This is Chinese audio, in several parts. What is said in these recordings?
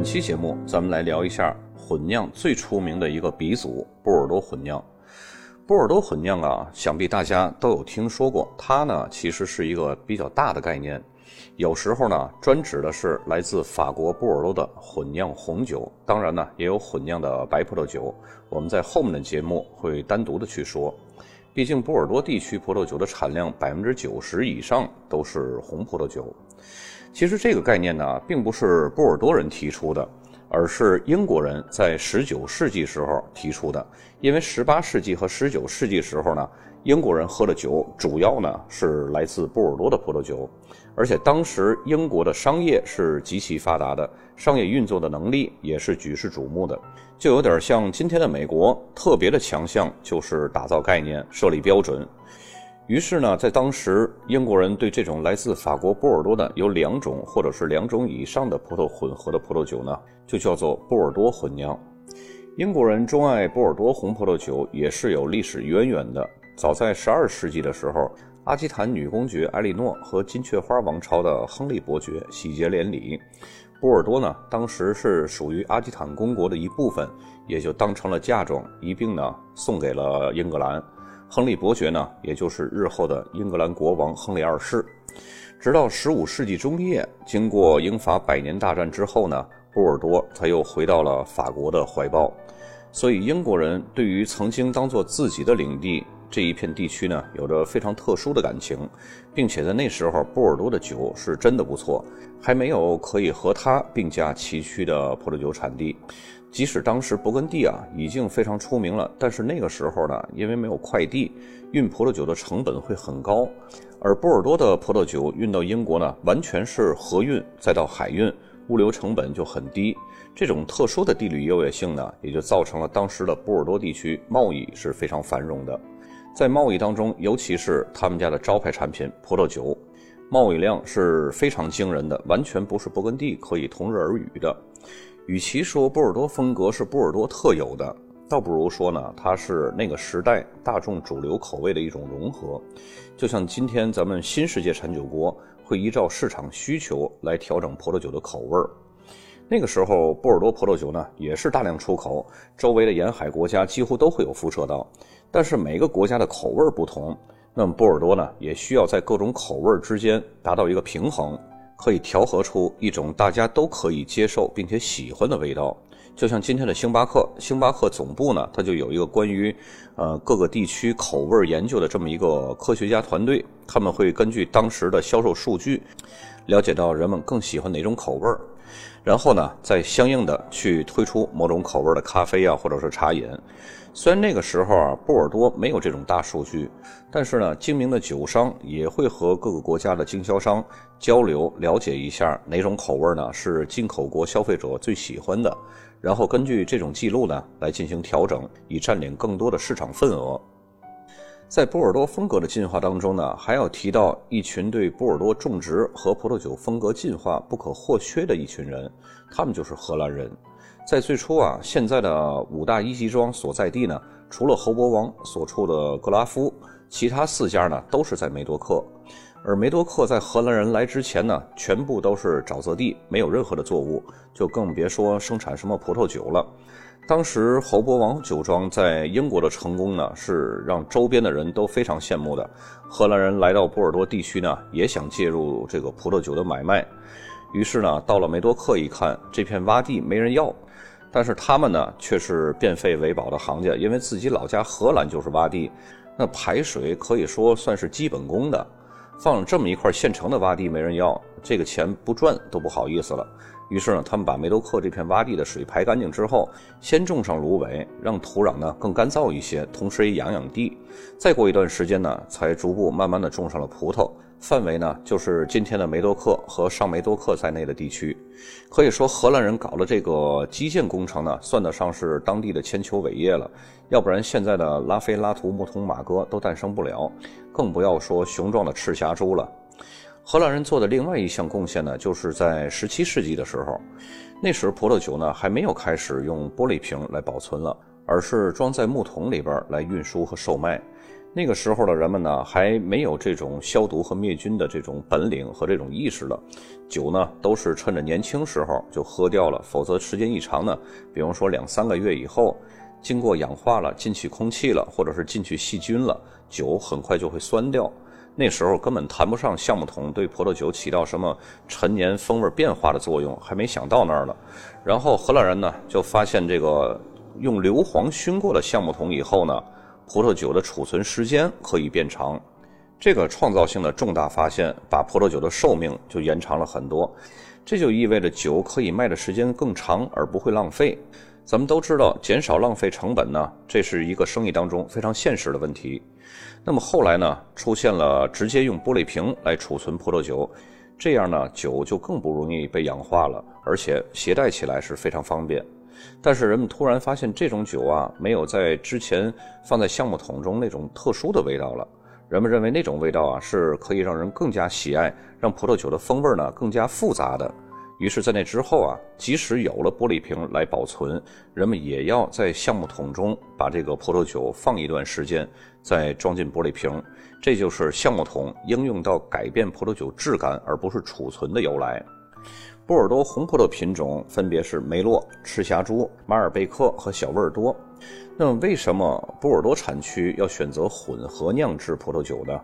本期节目，咱们来聊一下混酿最出名的一个鼻祖——波尔多混酿。波尔多混酿啊，想必大家都有听说过。它呢，其实是一个比较大的概念。有时候呢，专指的是来自法国波尔多的混酿红酒，当然呢，也有混酿的白葡萄酒。我们在后面的节目会单独的去说。毕竟波尔多地区葡萄酒的产量百分之九十以上都是红葡萄酒。其实这个概念呢，并不是波尔多人提出的，而是英国人在十九世纪时候提出的。因为十八世纪和十九世纪时候呢，英国人喝的酒主要呢是来自波尔多的葡萄酒，而且当时英国的商业是极其发达的，商业运作的能力也是举世瞩目的，就有点像今天的美国，特别的强项就是打造概念、设立标准。于是呢，在当时，英国人对这种来自法国波尔多的有两种或者是两种以上的葡萄混合的葡萄酒呢，就叫做波尔多混酿。英国人钟爱波尔多红葡萄酒也是有历史渊源的。早在12世纪的时候，阿基坦女公爵埃莉诺和金雀花王朝的亨利伯爵喜结连理，波尔多呢，当时是属于阿基坦公国的一部分，也就当成了嫁妆，一并呢送给了英格兰。亨利伯爵呢，也就是日后的英格兰国王亨利二世。直到十五世纪中叶，经过英法百年大战之后呢，波尔多他又回到了法国的怀抱。所以，英国人对于曾经当做自己的领地这一片地区呢，有着非常特殊的感情，并且在那时候，波尔多的酒是真的不错，还没有可以和它并驾齐驱的葡萄酒产地。即使当时勃艮第啊已经非常出名了，但是那个时候呢，因为没有快递，运葡萄酒的成本会很高，而波尔多的葡萄酒运到英国呢，完全是河运再到海运，物流成本就很低。这种特殊的地理优越性呢，也就造成了当时的波尔多地区贸易是非常繁荣的。在贸易当中，尤其是他们家的招牌产品葡萄酒，贸易量是非常惊人的，完全不是勃艮第可以同日而语的。与其说波尔多风格是波尔多特有的，倒不如说呢，它是那个时代大众主流口味的一种融合。就像今天咱们新世界产酒国会依照市场需求来调整葡萄酒的口味儿。那个时候，波尔多葡萄酒呢也是大量出口，周围的沿海国家几乎都会有辐射到。但是每个国家的口味不同，那么波尔多呢也需要在各种口味之间达到一个平衡。可以调和出一种大家都可以接受并且喜欢的味道，就像今天的星巴克，星巴克总部呢，它就有一个关于，呃各个地区口味研究的这么一个科学家团队，他们会根据当时的销售数据，了解到人们更喜欢哪种口味儿，然后呢，再相应的去推出某种口味的咖啡啊，或者是茶饮。虽然那个时候啊，波尔多没有这种大数据，但是呢，精明的酒商也会和各个国家的经销商交流，了解一下哪种口味呢是进口国消费者最喜欢的，然后根据这种记录呢来进行调整，以占领更多的市场份额。在波尔多风格的进化当中呢，还要提到一群对波尔多种植和葡萄酒风格进化不可或缺的一群人，他们就是荷兰人。在最初啊，现在的五大一级庄所在地呢，除了侯伯王所处的格拉夫，其他四家呢都是在梅多克。而梅多克在荷兰人来之前呢，全部都是沼泽地，没有任何的作物，就更别说生产什么葡萄酒了。当时侯伯王酒庄在英国的成功呢，是让周边的人都非常羡慕的。荷兰人来到波尔多地区呢，也想介入这个葡萄酒的买卖。于是呢，到了梅多克一看，这片洼地没人要。但是他们呢，却是变废为宝的行家，因为自己老家荷兰就是洼地，那排水可以说算是基本功的。放这么一块现成的洼地没人要，这个钱不赚都不好意思了。于是呢，他们把梅多克这片洼地的水排干净之后，先种上芦苇，让土壤呢更干燥一些，同时也养养地。再过一段时间呢，才逐步慢慢的种上了葡萄。范围呢，就是今天的梅多克和上梅多克在内的地区。可以说，荷兰人搞的这个基建工程呢，算得上是当地的千秋伟业了。要不然，现在的拉菲、拉图、牧童、马哥都诞生不了，更不要说雄壮的赤霞珠了。荷兰人做的另外一项贡献呢，就是在17世纪的时候，那时葡萄酒呢还没有开始用玻璃瓶来保存了，而是装在木桶里边来运输和售卖。那个时候的人们呢，还没有这种消毒和灭菌的这种本领和这种意识的，酒呢都是趁着年轻时候就喝掉了，否则时间一长呢，比方说两三个月以后，经过氧化了，进去空气了，或者是进去细菌了，酒很快就会酸掉。那时候根本谈不上橡木桶对葡萄酒起到什么陈年风味变化的作用，还没想到那儿呢。然后荷兰人呢就发现这个用硫磺熏过的橡木桶以后呢。葡萄酒的储存时间可以变长，这个创造性的重大发现把葡萄酒的寿命就延长了很多。这就意味着酒可以卖的时间更长，而不会浪费。咱们都知道，减少浪费成本呢，这是一个生意当中非常现实的问题。那么后来呢，出现了直接用玻璃瓶来储存葡萄酒，这样呢，酒就更不容易被氧化了，而且携带起来是非常方便。但是人们突然发现，这种酒啊，没有在之前放在橡木桶中那种特殊的味道了。人们认为那种味道啊，是可以让人更加喜爱，让葡萄酒的风味呢更加复杂的。于是，在那之后啊，即使有了玻璃瓶来保存，人们也要在橡木桶中把这个葡萄酒放一段时间，再装进玻璃瓶。这就是橡木桶应用到改变葡萄酒质感而不是储存的由来。波尔多红葡萄品种分别是梅洛、赤霞珠、马尔贝克和小味儿多。那么，为什么波尔多产区要选择混合酿制葡萄酒呢？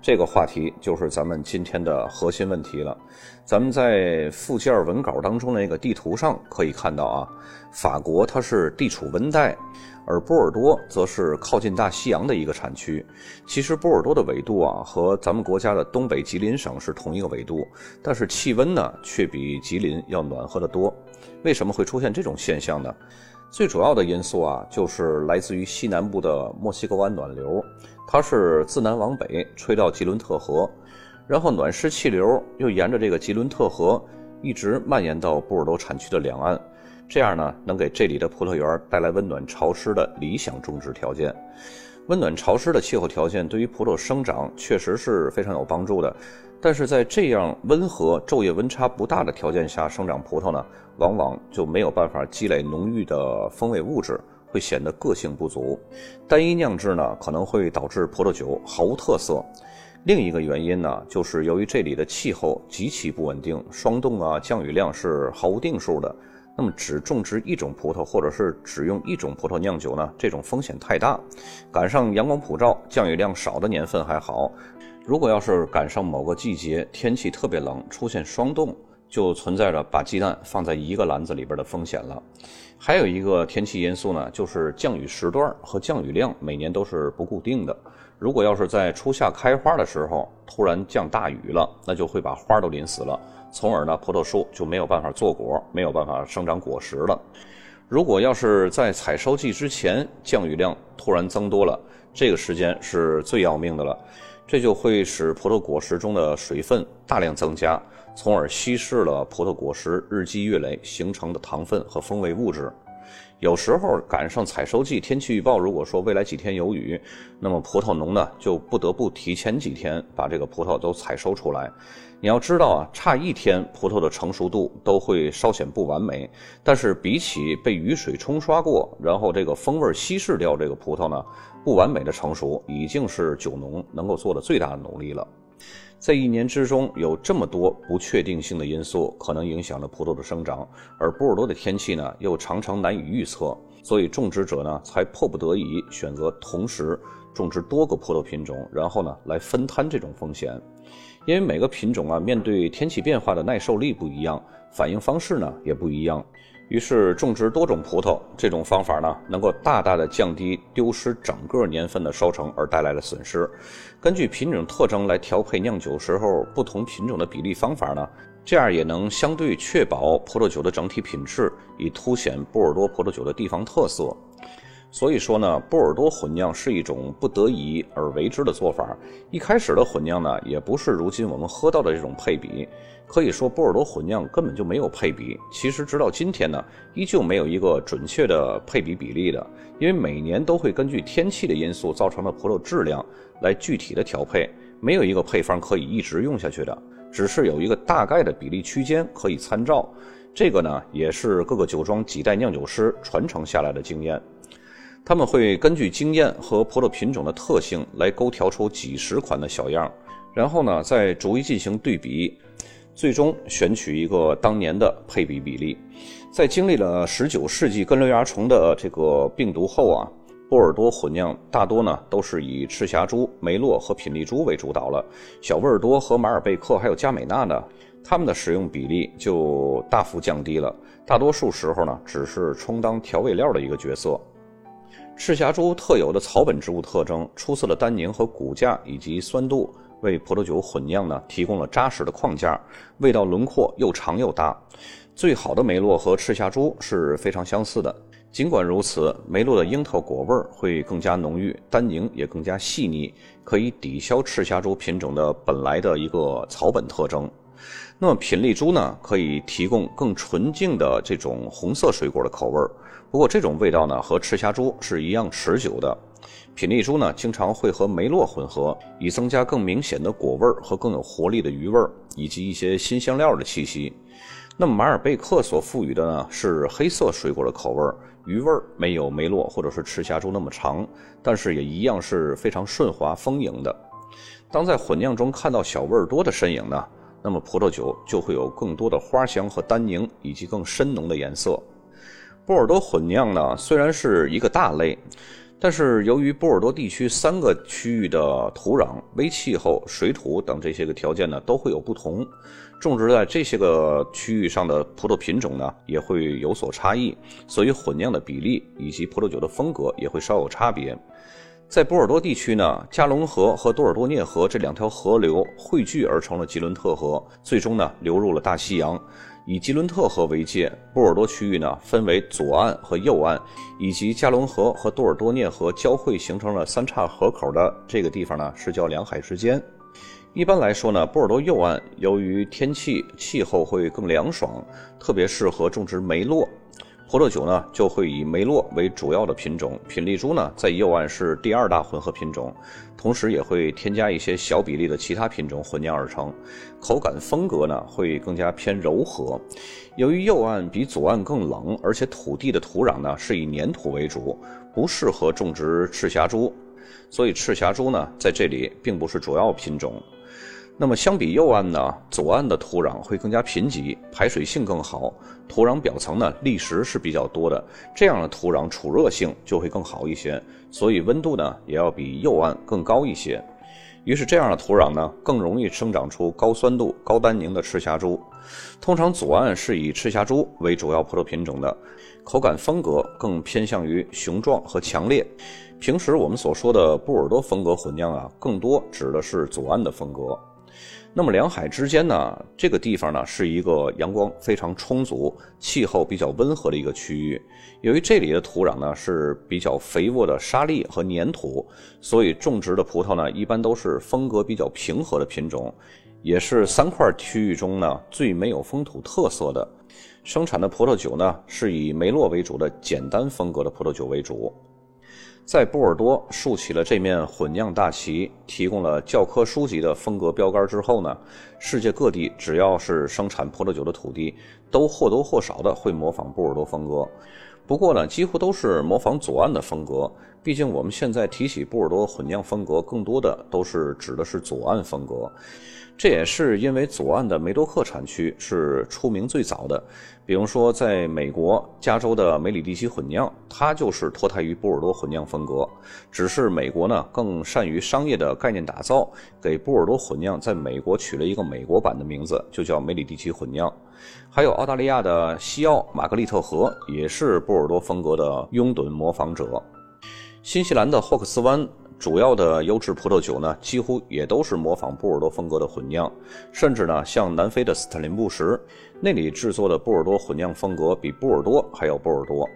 这个话题就是咱们今天的核心问题了。咱们在附件文稿当中的那个地图上可以看到啊，法国它是地处温带，而波尔多则是靠近大西洋的一个产区。其实波尔多的纬度啊和咱们国家的东北吉林省是同一个纬度，但是气温呢却比吉林要暖和得多。为什么会出现这种现象呢？最主要的因素啊就是来自于西南部的墨西哥湾暖流。它是自南往北吹到吉伦特河，然后暖湿气流又沿着这个吉伦特河一直蔓延到波尔多产区的两岸，这样呢能给这里的葡萄园带来温暖潮湿的理想种植条件。温暖潮湿的气候条件对于葡萄生长确实是非常有帮助的，但是在这样温和、昼夜温差不大的条件下生长葡萄呢，往往就没有办法积累浓郁的风味物质。会显得个性不足，单一酿制呢可能会导致葡萄酒毫无特色。另一个原因呢，就是由于这里的气候极其不稳定，霜冻啊、降雨量是毫无定数的。那么只种植一种葡萄，或者是只用一种葡萄酿酒呢，这种风险太大。赶上阳光普照、降雨量少的年份还好，如果要是赶上某个季节天气特别冷，出现霜冻。就存在着把鸡蛋放在一个篮子里边的风险了。还有一个天气因素呢，就是降雨时段和降雨量每年都是不固定的。如果要是在初夏开花的时候突然降大雨了，那就会把花都淋死了，从而呢葡萄树就没有办法坐果，没有办法生长果实了。如果要是在采收季之前降雨量突然增多了，这个时间是最要命的了，这就会使葡萄果实中的水分大量增加。从而稀释了葡萄果实日积月累形成的糖分和风味物质。有时候赶上采收季，天气预报如果说未来几天有雨，那么葡萄农呢就不得不提前几天把这个葡萄都采收出来。你要知道啊，差一天葡萄的成熟度都会稍显不完美。但是比起被雨水冲刷过，然后这个风味稀释掉这个葡萄呢，不完美的成熟已经是酒农能够做的最大的努力了。在一年之中，有这么多不确定性的因素，可能影响了葡萄的生长。而波尔多的天气呢，又常常难以预测，所以种植者呢，才迫不得已选择同时种植多个葡萄品种，然后呢，来分摊这种风险。因为每个品种啊，面对天气变化的耐受力不一样，反应方式呢，也不一样。于是种植多种葡萄这种方法呢，能够大大的降低丢失整个年份的收成而带来的损失。根据品种特征来调配酿酒时候不同品种的比例方法呢，这样也能相对确保葡萄酒的整体品质，以凸显波尔多葡萄酒的地方特色。所以说呢，波尔多混酿是一种不得已而为之的做法。一开始的混酿呢，也不是如今我们喝到的这种配比。可以说，波尔多混酿根本就没有配比。其实，直到今天呢，依旧没有一个准确的配比比例的。因为每年都会根据天气的因素造成的葡萄质量来具体的调配，没有一个配方可以一直用下去的，只是有一个大概的比例区间可以参照。这个呢，也是各个酒庄几代酿酒师传承下来的经验。他们会根据经验和葡萄品种的特性来勾调出几十款的小样，然后呢再逐一进行对比，最终选取一个当年的配比比例。在经历了19世纪根瘤蚜虫的这个病毒后啊。波尔多混酿大多呢都是以赤霞珠、梅洛和品丽珠为主导了，小波尔多和马尔贝克还有加美纳呢，它们的使用比例就大幅降低了，大多数时候呢只是充当调味料的一个角色。赤霞珠特有的草本植物特征、出色的单宁和骨架以及酸度，为葡萄酒混酿呢提供了扎实的框架，味道轮廓又长又大。最好的梅洛和赤霞珠是非常相似的。尽管如此，梅洛的樱桃果味会更加浓郁，单宁也更加细腻，可以抵消赤霞珠品种的本来的一个草本特征。那么品丽珠呢，可以提供更纯净的这种红色水果的口味不过这种味道呢，和赤霞珠是一样持久的。品丽珠呢，经常会和梅洛混合，以增加更明显的果味儿和更有活力的余味儿以及一些新香料的气息。那么马尔贝克所赋予的呢，是黑色水果的口味儿余味儿没有梅洛或者是赤霞珠那么长，但是也一样是非常顺滑丰盈的。当在混酿中看到小味儿多的身影呢，那么葡萄酒就会有更多的花香和单宁，以及更深浓的颜色。波尔多混酿呢，虽然是一个大类。但是由于波尔多地区三个区域的土壤、微气候、水土等这些个条件呢都会有不同，种植在这些个区域上的葡萄品种呢也会有所差异，所以混酿的比例以及葡萄酒的风格也会稍有差别。在波尔多地区呢，加龙河和多尔多涅河这两条河流汇聚而成了吉伦特河，最终呢流入了大西洋。以吉伦特河为界，波尔多区域呢分为左岸和右岸，以及加隆河和多尔多涅河交汇形成了三岔河口的这个地方呢是叫两海之间。一般来说呢，波尔多右岸由于天气气候会更凉爽，特别适合种植梅洛。葡萄酒呢就会以梅洛为主要的品种，品丽珠呢在右岸是第二大混合品种，同时也会添加一些小比例的其他品种混酿而成。口感风格呢会更加偏柔和。由于右岸比左岸更冷，而且土地的土壤呢是以粘土为主，不适合种植赤霞珠，所以赤霞珠呢在这里并不是主要品种。那么相比右岸呢，左岸的土壤会更加贫瘠，排水性更好，土壤表层呢砾石是比较多的，这样的土壤储热性就会更好一些，所以温度呢也要比右岸更高一些。于是这样的土壤呢更容易生长出高酸度、高单宁的赤霞珠。通常左岸是以赤霞珠为主要葡萄品种的，口感风格更偏向于雄壮和强烈。平时我们所说的波尔多风格混酿啊，更多指的是左岸的风格。那么两海之间呢，这个地方呢是一个阳光非常充足、气候比较温和的一个区域。由于这里的土壤呢是比较肥沃的沙砾和粘土，所以种植的葡萄呢一般都是风格比较平和的品种，也是三块区域中呢最没有风土特色的。生产的葡萄酒呢是以梅洛为主的简单风格的葡萄酒为主。在波尔多竖起了这面混酿大旗，提供了教科书级的风格标杆之后呢，世界各地只要是生产葡萄酒的土地，都或多或少的会模仿波尔多风格。不过呢，几乎都是模仿左岸的风格。毕竟我们现在提起波尔多混酿风格，更多的都是指的是左岸风格。这也是因为左岸的梅多克产区是出名最早的，比如说在美国加州的梅里蒂奇混酿，它就是脱胎于波尔多混酿风格。只是美国呢更善于商业的概念打造，给波尔多混酿在美国取了一个美国版的名字，就叫梅里蒂奇混酿。还有澳大利亚的西澳玛格丽特河也是波尔多风格的拥趸模仿者。新西兰的霍克斯湾。主要的优质葡萄酒呢，几乎也都是模仿波尔多风格的混酿，甚至呢，像南非的斯特林布什，那里制作的波尔多混酿风格比波尔多还要波尔多。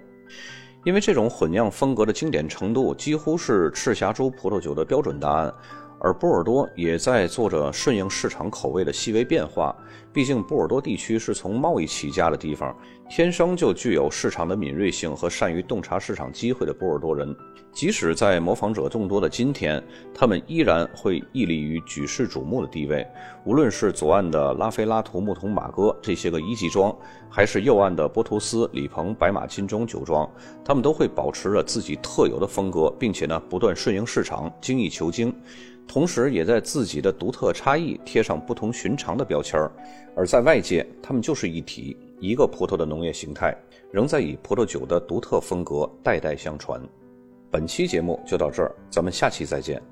因为这种混酿风格的经典程度，几乎是赤霞珠葡萄酒的标准答案。而波尔多也在做着顺应市场口味的细微变化。毕竟，波尔多地区是从贸易起家的地方，天生就具有市场的敏锐性和善于洞察市场机会的波尔多人，即使在模仿者众多的今天，他们依然会屹立于举世瞩目的地位。无论是左岸的拉菲拉图木桶马哥这些个一级庄，还是右岸的波图斯李鹏白马金钟酒庄，他们都会保持着自己特有的风格，并且呢，不断顺应市场，精益求精。同时，也在自己的独特差异贴上不同寻常的标签儿，而在外界，他们就是一体，一个葡萄的农业形态，仍在以葡萄酒的独特风格代代相传。本期节目就到这儿，咱们下期再见。